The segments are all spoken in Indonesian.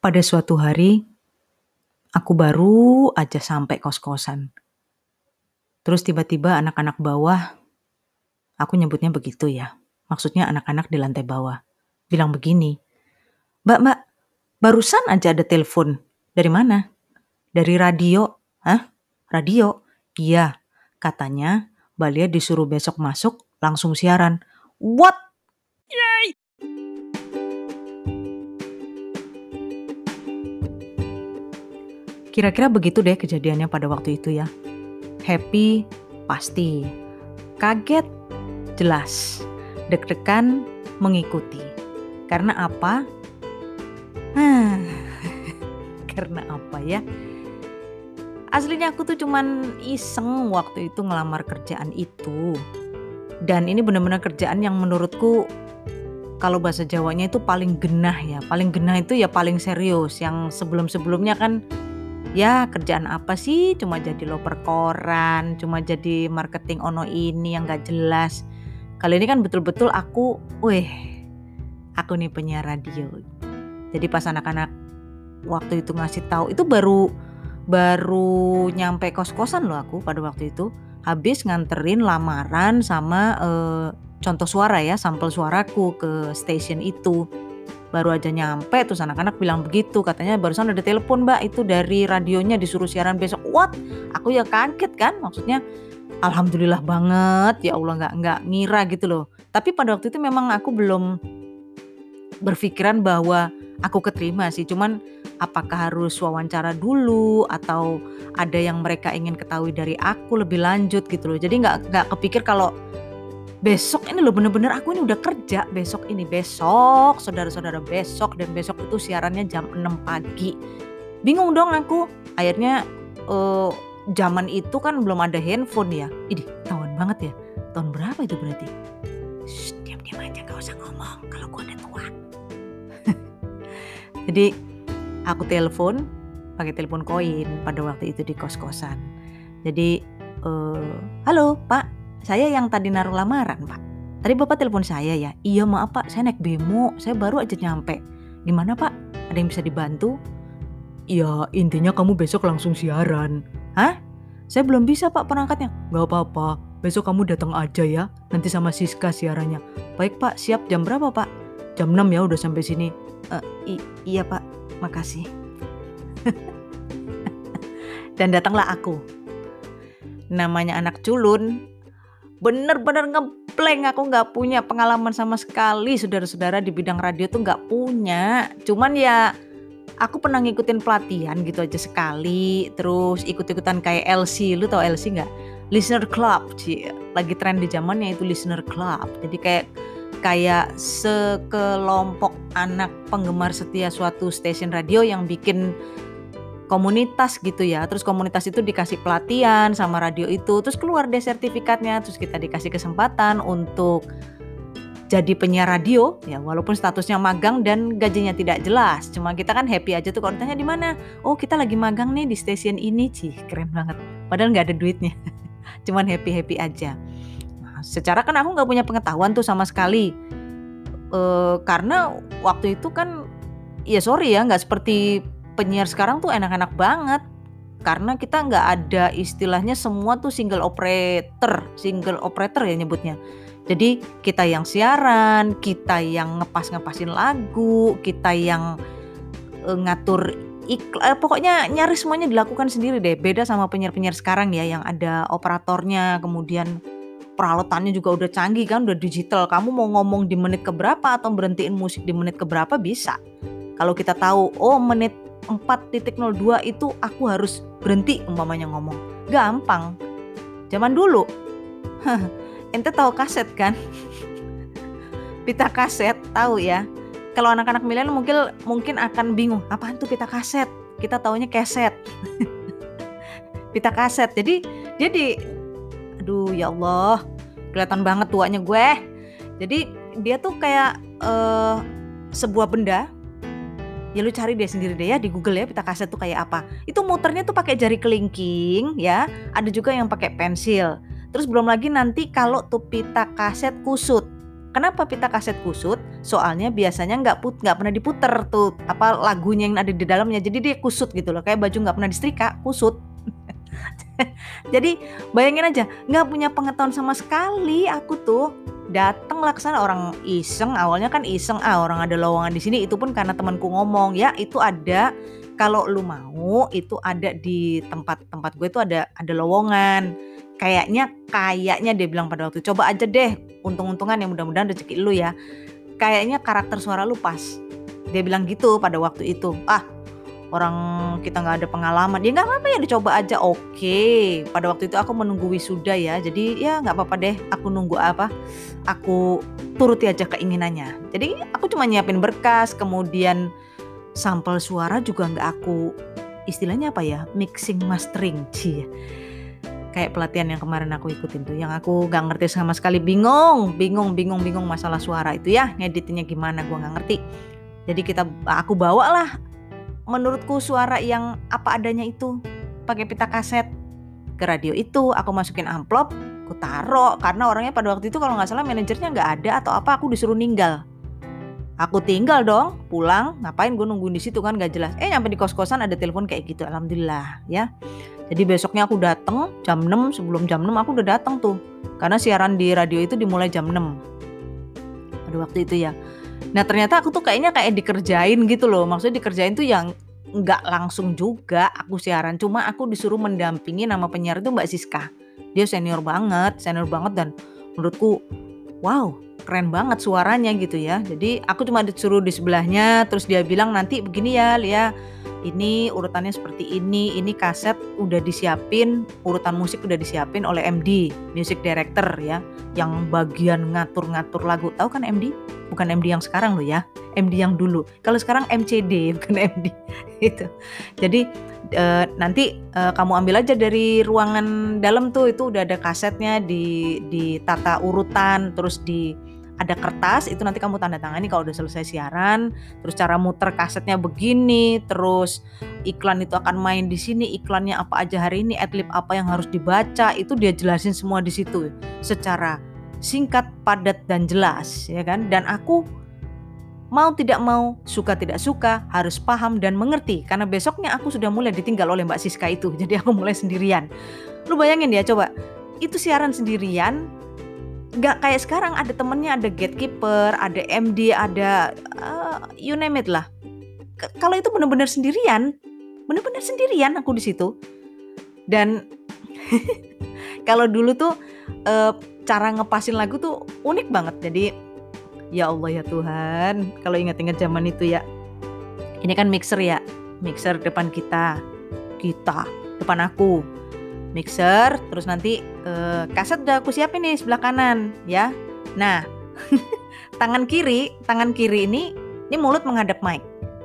Pada suatu hari, aku baru aja sampai kos-kosan. Terus tiba-tiba anak-anak bawah, aku nyebutnya begitu ya. Maksudnya anak-anak di lantai bawah. Bilang begini, Mbak, mbak, barusan aja ada telepon. Dari mana? Dari radio. Hah? Radio? Iya, katanya Mbak Lia disuruh besok masuk langsung siaran. What? Kira-kira begitu deh kejadiannya pada waktu itu ya. Happy pasti. Kaget jelas. Deg-degan mengikuti. Karena apa? Karena apa ya? Aslinya aku tuh cuman iseng waktu itu ngelamar kerjaan itu. Dan ini benar-benar kerjaan yang menurutku kalau bahasa Jawanya itu paling genah ya. Paling genah itu ya paling serius. Yang sebelum-sebelumnya kan ya kerjaan apa sih? Cuma jadi loper koran cuma jadi marketing ono ini yang gak jelas. Kali ini kan betul-betul aku weh aku nih penyiar radio. Jadi pas anak-anak waktu itu ngasih tahu itu baru baru nyampe kos-kosan loh aku pada waktu itu. Habis nganterin lamaran sama eh, contoh suara ya sampel suaraku ke stasiun itu baru aja nyampe terus anak-anak bilang begitu. Katanya barusan ada telepon mbak. Itu dari radionya disuruh siaran besok. What? Aku ya kaget kan? Maksudnya alhamdulillah banget. Ya Allah nggak nggak ngira gitu loh. Tapi pada waktu itu memang aku belum berpikiran bahwa aku keterima sih. Cuman apakah harus wawancara dulu atau ada yang mereka ingin ketahui dari aku lebih lanjut gitu loh. Jadi nggak nggak kepikir kalau besok ini loh bener-bener aku ini udah kerja. Besok ini besok saudara-saudara besok. Dan besok itu siarannya jam 6 pagi. Bingung dong aku. Akhirnya uh, zaman itu kan belum ada handphone ya. Ini tahun banget ya. Tahun berapa itu berarti? Diam-diam aja gak usah ngomong kalau gue udah tua. Jadi aku telepon pakai telepon koin pada waktu itu di kos-kosan. Jadi uh, halo pak saya yang tadi naruh lamaran, Pak. Tadi Bapak telepon saya ya. Iya maaf Pak, saya naik bemo. Saya baru aja nyampe. Gimana Pak? Ada yang bisa dibantu? Ya intinya kamu besok langsung siaran. Hah? Saya belum bisa Pak perangkatnya. Gak apa-apa. Besok kamu datang aja ya. Nanti sama Siska siarannya. Baik Pak, siap jam berapa Pak? Jam 6 ya udah sampai sini. Uh, iya Pak, makasih. Dan datanglah aku. Namanya anak culun, bener-bener ngepleng aku nggak punya pengalaman sama sekali. Saudara-saudara di bidang radio tuh nggak punya. Cuman ya aku pernah ngikutin pelatihan gitu aja sekali. Terus ikut-ikutan kayak LC lu tau LC nggak? Listener club sih lagi tren di zamannya itu listener club. Jadi kayak kayak sekelompok anak penggemar setia suatu stasiun radio yang bikin komunitas gitu ya. Terus komunitas itu dikasih pelatihan sama radio itu, terus keluar deh sertifikatnya, terus kita dikasih kesempatan untuk jadi penyiar radio. Ya walaupun statusnya magang dan gajinya tidak jelas. Cuma kita kan happy aja tuh kalau ditanya di mana? Oh kita lagi magang nih di stasiun ini. Cih keren banget. Padahal nggak ada duitnya. Cuman happy happy aja. Nah, secara kan aku nggak punya pengetahuan tuh sama sekali. E, karena waktu itu kan ya sorry ya nggak seperti penyiar sekarang tuh enak-enak banget karena kita nggak ada istilahnya semua tuh single operator, single operator ya nyebutnya. Jadi kita yang siaran, kita yang ngepas-ngepasin lagu, kita yang uh, ngatur iklan, uh, pokoknya nyaris semuanya dilakukan sendiri deh. Beda sama penyiar-penyiar sekarang ya yang ada operatornya, kemudian peralatannya juga udah canggih kan, udah digital. Kamu mau ngomong di menit keberapa atau berhentiin musik di menit keberapa bisa. Kalau kita tahu, oh menit 4.02 itu aku harus berhenti umpamanya ngomong. Gampang. Zaman dulu. Ente tahu kaset kan? pita kaset, tahu ya. Kalau anak-anak milenial mungkin mungkin akan bingung, apaan tuh pita kaset? Kita taunya keset. pita kaset. Jadi jadi aduh ya Allah, kelihatan banget tuanya gue. Jadi dia tuh kayak uh, sebuah benda ya lu cari deh sendiri deh ya di Google ya pita kaset tuh kayak apa. Itu muternya tuh pakai jari kelingking ya, ada juga yang pakai pensil. Terus belum lagi nanti kalau tuh pita kaset kusut. Kenapa pita kaset kusut? Soalnya biasanya nggak put nggak pernah diputer tuh apa lagunya yang ada di dalamnya. Jadi dia kusut gitu loh, kayak baju nggak pernah disetrika, kusut. Jadi bayangin aja, nggak punya pengetahuan sama sekali aku tuh datang laksana orang iseng awalnya kan iseng ah orang ada lowongan di sini. Itu pun karena temanku ngomong ya itu ada. Kalau lu mau itu ada di tempat tempat gue itu ada ada lowongan. Kayaknya kayaknya dia bilang pada waktu coba aja deh untung-untungan yang mudah-mudahan rezeki lu ya. Kayaknya karakter suara lu pas. Dia bilang gitu pada waktu itu. Ah orang kita nggak ada pengalaman. Ya nggak apa-apa ya dicoba aja. Oke pada waktu itu aku menunggu wisuda ya. Jadi ya nggak apa-apa deh. Aku nunggu apa? Aku turuti aja keinginannya. Jadi aku cuma nyiapin berkas kemudian sampel suara juga nggak aku istilahnya apa ya? Mixing mastering. Sih kayak pelatihan yang kemarin aku ikutin tuh. Yang aku gak ngerti sama sekali. Bingung bingung bingung bingung masalah suara itu ya. Ngeditinnya gimana gue nggak ngerti. Jadi kita aku bawa lah menurutku suara yang apa adanya itu pakai pita kaset ke radio itu aku masukin amplop aku taruh karena orangnya pada waktu itu kalau nggak salah manajernya nggak ada atau apa aku disuruh ninggal aku tinggal dong pulang ngapain gue nungguin di situ kan gak jelas eh nyampe di kos kosan ada telepon kayak gitu alhamdulillah ya jadi besoknya aku dateng jam 6 sebelum jam 6 aku udah dateng tuh. Karena siaran di radio itu dimulai jam 6. Pada waktu itu ya. Nah ternyata aku tuh kayaknya kayak dikerjain gitu loh. Maksudnya dikerjain tuh yang nggak langsung juga aku siaran. Cuma aku disuruh mendampingi nama penyiar itu Mbak Siska. Dia senior banget, senior banget dan menurutku wow keren banget suaranya gitu ya. Jadi aku cuma disuruh di sebelahnya terus dia bilang nanti begini ya Lia ini urutannya seperti ini, ini kaset udah disiapin, urutan musik udah disiapin oleh MD, music director ya, yang bagian ngatur-ngatur lagu. Tahu kan MD? Bukan MD yang sekarang loh ya, MD yang dulu. Kalau sekarang MCD bukan MD itu. Jadi e, nanti e, kamu ambil aja dari ruangan dalam tuh itu udah ada kasetnya di di tata urutan, terus di ada kertas itu nanti kamu tanda tangani kalau udah selesai siaran terus cara muter kasetnya begini terus iklan itu akan main di sini iklannya apa aja hari ini adlib apa yang harus dibaca itu dia jelasin semua di situ secara singkat padat dan jelas ya kan dan aku mau tidak mau, suka tidak suka, harus paham dan mengerti. Karena besoknya aku sudah mulai ditinggal oleh Mbak Siska itu. Jadi aku mulai sendirian. Lu bayangin ya coba, itu siaran sendirian, nggak kayak sekarang ada temennya ada gatekeeper ada MD ada uh, you name it lah. Kalau itu benar-benar sendirian benar-benar sendirian aku di situ. Dan kalau dulu tuh uh, cara ngepasin lagu tuh unik banget. Jadi ya Allah ya Tuhan kalau ingat-ingat zaman itu ya. Ini kan mixer ya mixer depan kita kita depan aku mixer terus nanti uh, kaset udah aku siapin nih sebelah kanan ya. Nah tangan kiri tangan kiri ini ini mulut menghadap mic.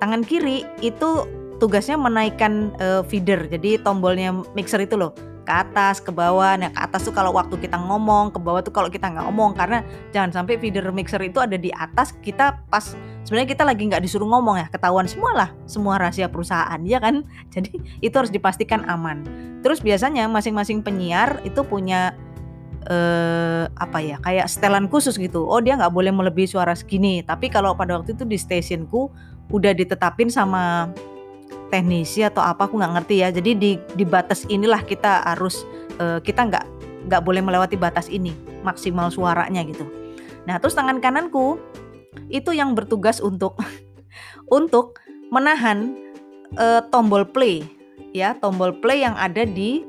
Tangan kiri itu tugasnya menaikkan uh, feeder jadi tombolnya mixer itu loh ke atas ke bawah. Nah ke atas tuh kalau waktu kita ngomong ke bawah tuh kalau kita nggak ngomong. Karena jangan sampai feeder mixer itu ada di atas kita pas sebenarnya kita lagi nggak disuruh ngomong ya ketahuan semua lah semua rahasia perusahaan ya kan? Jadi itu harus dipastikan aman. Terus biasanya masing-masing penyiar itu punya eh, apa ya kayak setelan khusus gitu. Oh dia nggak boleh melebihi suara segini. Tapi kalau pada waktu itu di stasiunku udah ditetapin sama teknisi atau apa aku nggak ngerti ya. Jadi di di batas inilah kita harus uh, kita nggak nggak boleh melewati batas ini maksimal suaranya gitu. Nah terus tangan kananku itu yang bertugas untuk untuk menahan uh, tombol play ya. Tombol play yang ada di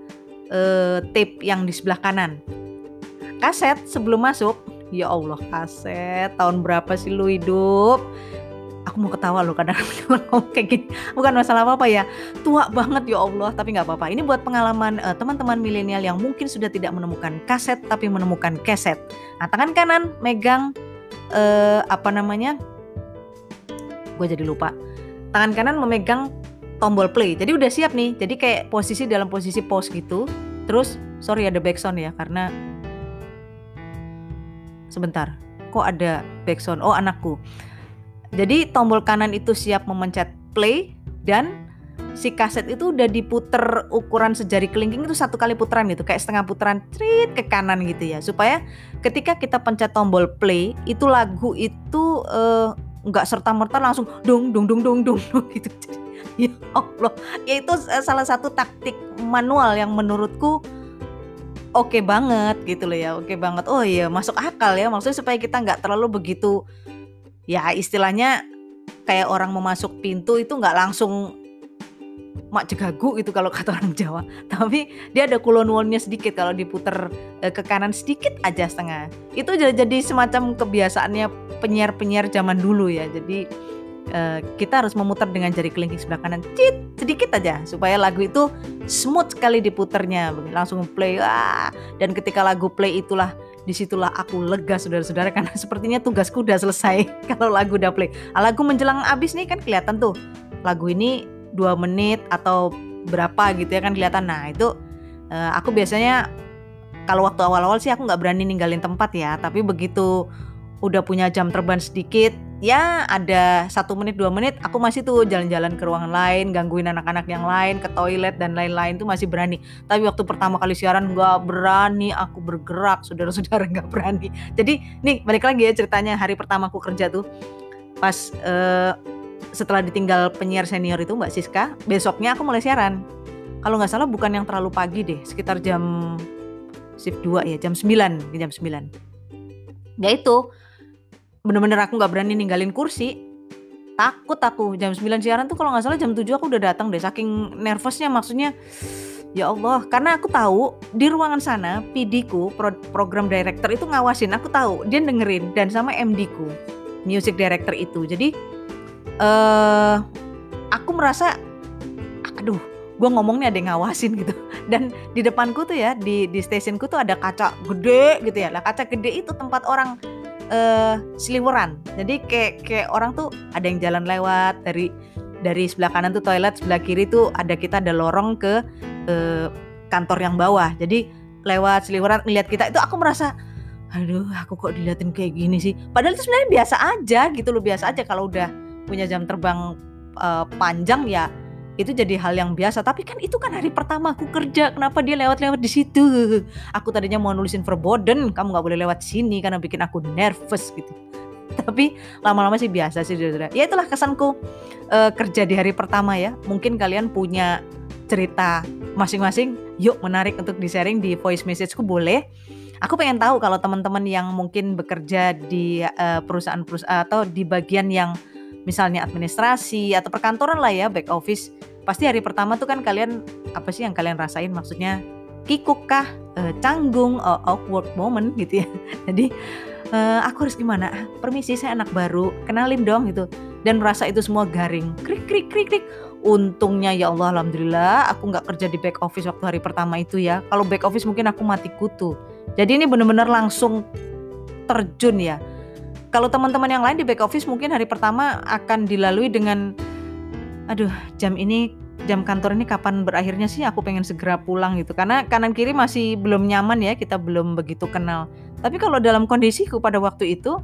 uh, tape yang di sebelah kanan. Kaset sebelum masuk ya Allah kaset. Tahun berapa sih lu hidup aku mau ketawa loh kadang ngomong kayak gini. Bukan masalah apa apa ya. Tua banget ya Allah tapi nggak apa-apa. Ini buat pengalaman uh, teman-teman milenial yang mungkin sudah tidak menemukan kaset tapi menemukan keset. Nah tangan kanan megang uh, apa namanya? Gue jadi lupa. Tangan kanan memegang tombol play. Jadi udah siap nih. Jadi kayak posisi dalam posisi pause gitu. Terus sorry ada backsound ya karena sebentar. Kok ada backsound? Oh anakku jadi tombol kanan itu siap memencet play dan si kaset itu udah diputer ukuran sejari kelingking itu satu kali putaran gitu kayak setengah putaran trit ke kanan gitu ya. Supaya ketika kita pencet tombol play itu lagu itu uh, nggak serta merta langsung dong dong dong dong dong gitu. Ya Allah. Ya itu salah satu taktik manual yang menurutku oke okay banget gitu loh ya oke okay banget. Oh iya masuk akal ya. Maksudnya supaya kita nggak terlalu begitu ya istilahnya kayak orang mau masuk pintu itu nggak langsung mak jegagu itu kalau kata orang Jawa. Tapi dia ada kulon sedikit kalau diputer e, ke kanan sedikit aja setengah. Itu jadi semacam kebiasaannya penyiar-penyiar zaman dulu ya. Jadi e, kita harus memutar dengan jari kelingking sebelah kanan, cit sedikit aja supaya lagu itu smooth sekali diputernya, langsung play. Wah. Dan ketika lagu play itulah di situlah aku lega saudara-saudara karena sepertinya tugasku udah selesai kalau lagu udah play. Ah, lagu menjelang abis nih kan kelihatan tuh lagu ini dua menit atau berapa gitu ya kan kelihatan nah itu uh, aku biasanya kalau waktu awal-awal sih aku nggak berani ninggalin tempat ya tapi begitu udah punya jam terbang sedikit ya ada satu menit dua menit aku masih tuh jalan-jalan ke ruangan lain gangguin anak-anak yang lain ke toilet dan lain-lain tuh masih berani tapi waktu pertama kali siaran nggak berani aku bergerak saudara-saudara nggak berani jadi nih balik lagi ya ceritanya hari pertama aku kerja tuh pas uh, setelah ditinggal penyiar senior itu Mbak Siska, besoknya aku mulai siaran. Kalau nggak salah bukan yang terlalu pagi deh, sekitar jam shift 2 ya, jam 9, jam 9. Ya itu, bener-bener aku nggak berani ninggalin kursi. Takut aku, jam 9 siaran tuh kalau nggak salah jam 7 aku udah datang deh, saking nervousnya maksudnya Ya Allah, karena aku tahu di ruangan sana PD ku, pro program director itu ngawasin, aku tahu dia dengerin dan sama MD ku, music director itu. Jadi uh, aku merasa aduh gue ngomongnya ada yang ngawasin gitu dan di depanku tuh ya di di stasiunku tuh ada kaca gede gitu ya lah kaca gede itu tempat orang uh, seliweran. Jadi kayak kayak orang tuh ada yang jalan lewat dari dari sebelah kanan tuh toilet sebelah kiri tuh ada kita ada lorong ke uh, kantor yang bawah. Jadi lewat seliweran melihat kita itu aku merasa aduh aku kok diliatin kayak gini sih? Padahal itu sebenarnya biasa aja gitu loh biasa aja. Kalau udah punya jam terbang uh, panjang ya itu jadi hal yang biasa. Tapi kan itu kan hari pertama aku kerja. Kenapa dia lewat-lewat di situ? Aku tadinya mau nulisin verboten. Kamu nggak boleh lewat sini karena bikin aku nervous gitu. Tapi lama-lama sih biasa sih saudara ya itulah kesanku uh, kerja di hari pertama ya. Mungkin kalian punya cerita masing-masing. Yuk menarik untuk di sharing di voice messageku boleh. Aku pengen tahu kalau teman-teman yang mungkin bekerja di uh, perusahaan-perusahaan atau di bagian yang misalnya administrasi atau perkantoran lah ya back office. Pasti hari pertama tuh kan kalian apa sih yang kalian rasain? Maksudnya kikuk kah? E, canggung uh, awkward moment gitu ya. Jadi uh, aku harus gimana? Permisi saya anak baru. Kenalin dong gitu. Dan merasa itu semua garing. Krik krik krik krik. Untungnya ya Allah alhamdulillah aku nggak kerja di back office waktu hari pertama itu ya. Kalau back office mungkin aku mati kutu. Jadi ini bener-bener langsung terjun ya kalau teman-teman yang lain di back office mungkin hari pertama akan dilalui dengan aduh jam ini jam kantor ini kapan berakhirnya sih? Aku pengen segera pulang gitu. Karena kanan kiri masih belum nyaman ya kita belum begitu kenal. Tapi kalau dalam kondisiku pada waktu itu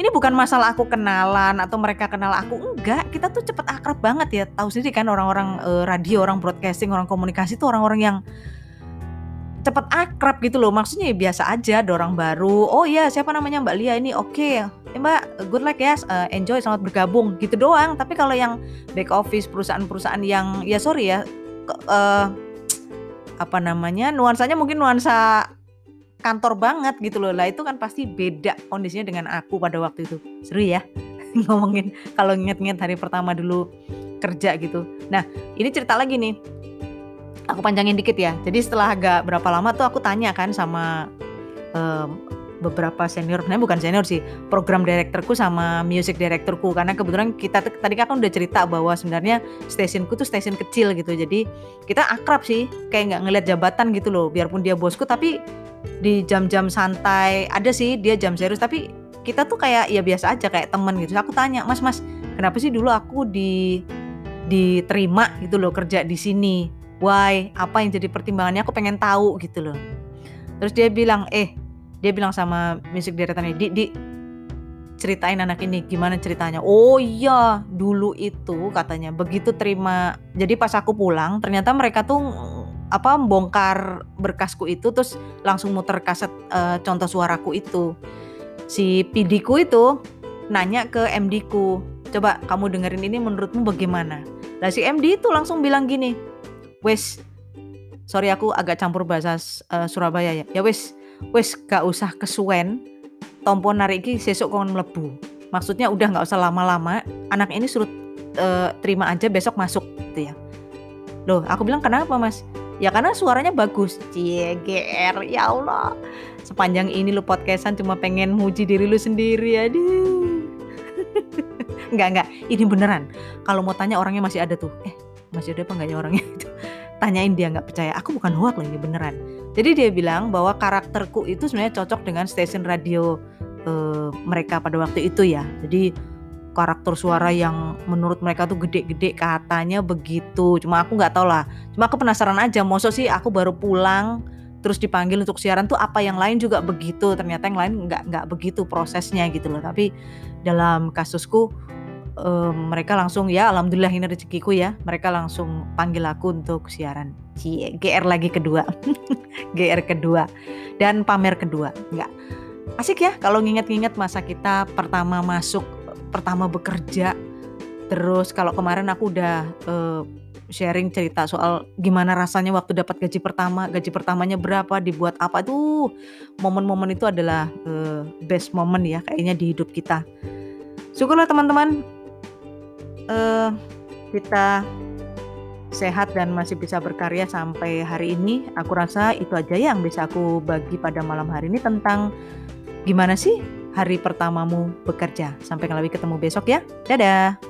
ini bukan masalah aku kenalan atau mereka kenal aku enggak. Kita tuh cepet akrab banget ya. Tahu sendiri kan orang-orang uh, radio orang broadcasting orang komunikasi tuh orang-orang yang cepet akrab gitu loh. Maksudnya ya biasa aja ada orang baru. Oh iya siapa namanya Mbak Lia ini? Oke. Okay. eh, Mbak good luck ya. Uh, enjoy selamat bergabung. Gitu doang. Tapi kalau yang back office perusahaan-perusahaan yang ya sorry ya uh, apa namanya nuansanya mungkin nuansa kantor banget gitu loh. Lah itu kan pasti beda kondisinya dengan aku pada waktu itu. Seru ya ngomongin kalau inget-inget hari pertama dulu kerja gitu. Nah ini cerita lagi nih aku panjangin dikit ya. Jadi setelah agak berapa lama tuh aku tanya kan sama um, beberapa senior, sebenarnya bukan senior sih, program direkturku sama music direkturku karena kebetulan kita tadi kan udah cerita bahwa sebenarnya stationku tuh stasiun kecil gitu. Jadi kita akrab sih, kayak nggak ngeliat jabatan gitu loh. Biarpun dia bosku tapi di jam-jam santai ada sih dia jam serius tapi kita tuh kayak ya biasa aja kayak temen gitu. Aku tanya, "Mas, Mas, kenapa sih dulu aku di diterima gitu loh kerja di sini?" Why apa yang jadi pertimbangannya aku pengen tahu gitu loh terus dia bilang eh dia bilang sama music directornya di di ceritain anak ini gimana ceritanya. Oh iya, dulu itu katanya begitu terima. Jadi pas aku pulang, ternyata mereka tuh apa bongkar berkasku itu terus langsung muter kaset uh, contoh suaraku itu. Si pidiku itu nanya ke MD ku, "Coba kamu dengerin ini menurutmu bagaimana?" Lah si MD itu langsung bilang gini, "Wes, sorry aku agak campur bahasa uh, Surabaya ya. Ya wes, wes gak usah kesuwen tompo narik iki sesuk kon. Maksudnya udah nggak usah lama-lama, anak ini suruh uh, terima aja besok masuk gitu ya. Loh, aku bilang kenapa mas? Ya karena suaranya bagus. Cie, ya Allah. Sepanjang ini lu podcastan cuma pengen muji diri lu sendiri, aduh. enggak, enggak. Ini beneran. Kalau mau tanya orangnya masih ada tuh. Eh, masih ada apa enggak ya orangnya itu? Tanyain dia nggak percaya. Aku bukan hoak loh ini beneran. Jadi dia bilang bahwa karakterku itu sebenarnya cocok dengan stasiun radio uh, mereka pada waktu itu ya. Jadi karakter suara yang menurut mereka tuh gede-gede katanya begitu. Cuma aku nggak tahu lah. Cuma aku penasaran aja. Mosok sih aku baru pulang terus dipanggil untuk siaran tuh apa yang lain juga begitu. Ternyata yang lain nggak nggak begitu prosesnya gitu loh. Tapi dalam kasusku um, mereka langsung ya alhamdulillah ini rezekiku ya. Mereka langsung panggil aku untuk siaran. Cie, GR lagi kedua. GR kedua. Dan pamer kedua. Nggak asik ya kalau nginget-nginget masa kita pertama masuk pertama bekerja. Terus kalau kemarin aku udah uh, sharing cerita soal gimana rasanya waktu dapat gaji pertama gaji pertamanya berapa dibuat apa. Tuh momen-momen itu adalah uh, best moment ya kayaknya di hidup kita. Syukurlah teman-teman uh, kita sehat dan masih bisa berkarya sampai hari ini. Aku rasa itu aja yang bisa aku bagi pada malam hari ini tentang gimana sih hari pertamamu bekerja. Sampai lagi ketemu besok ya. Dadah.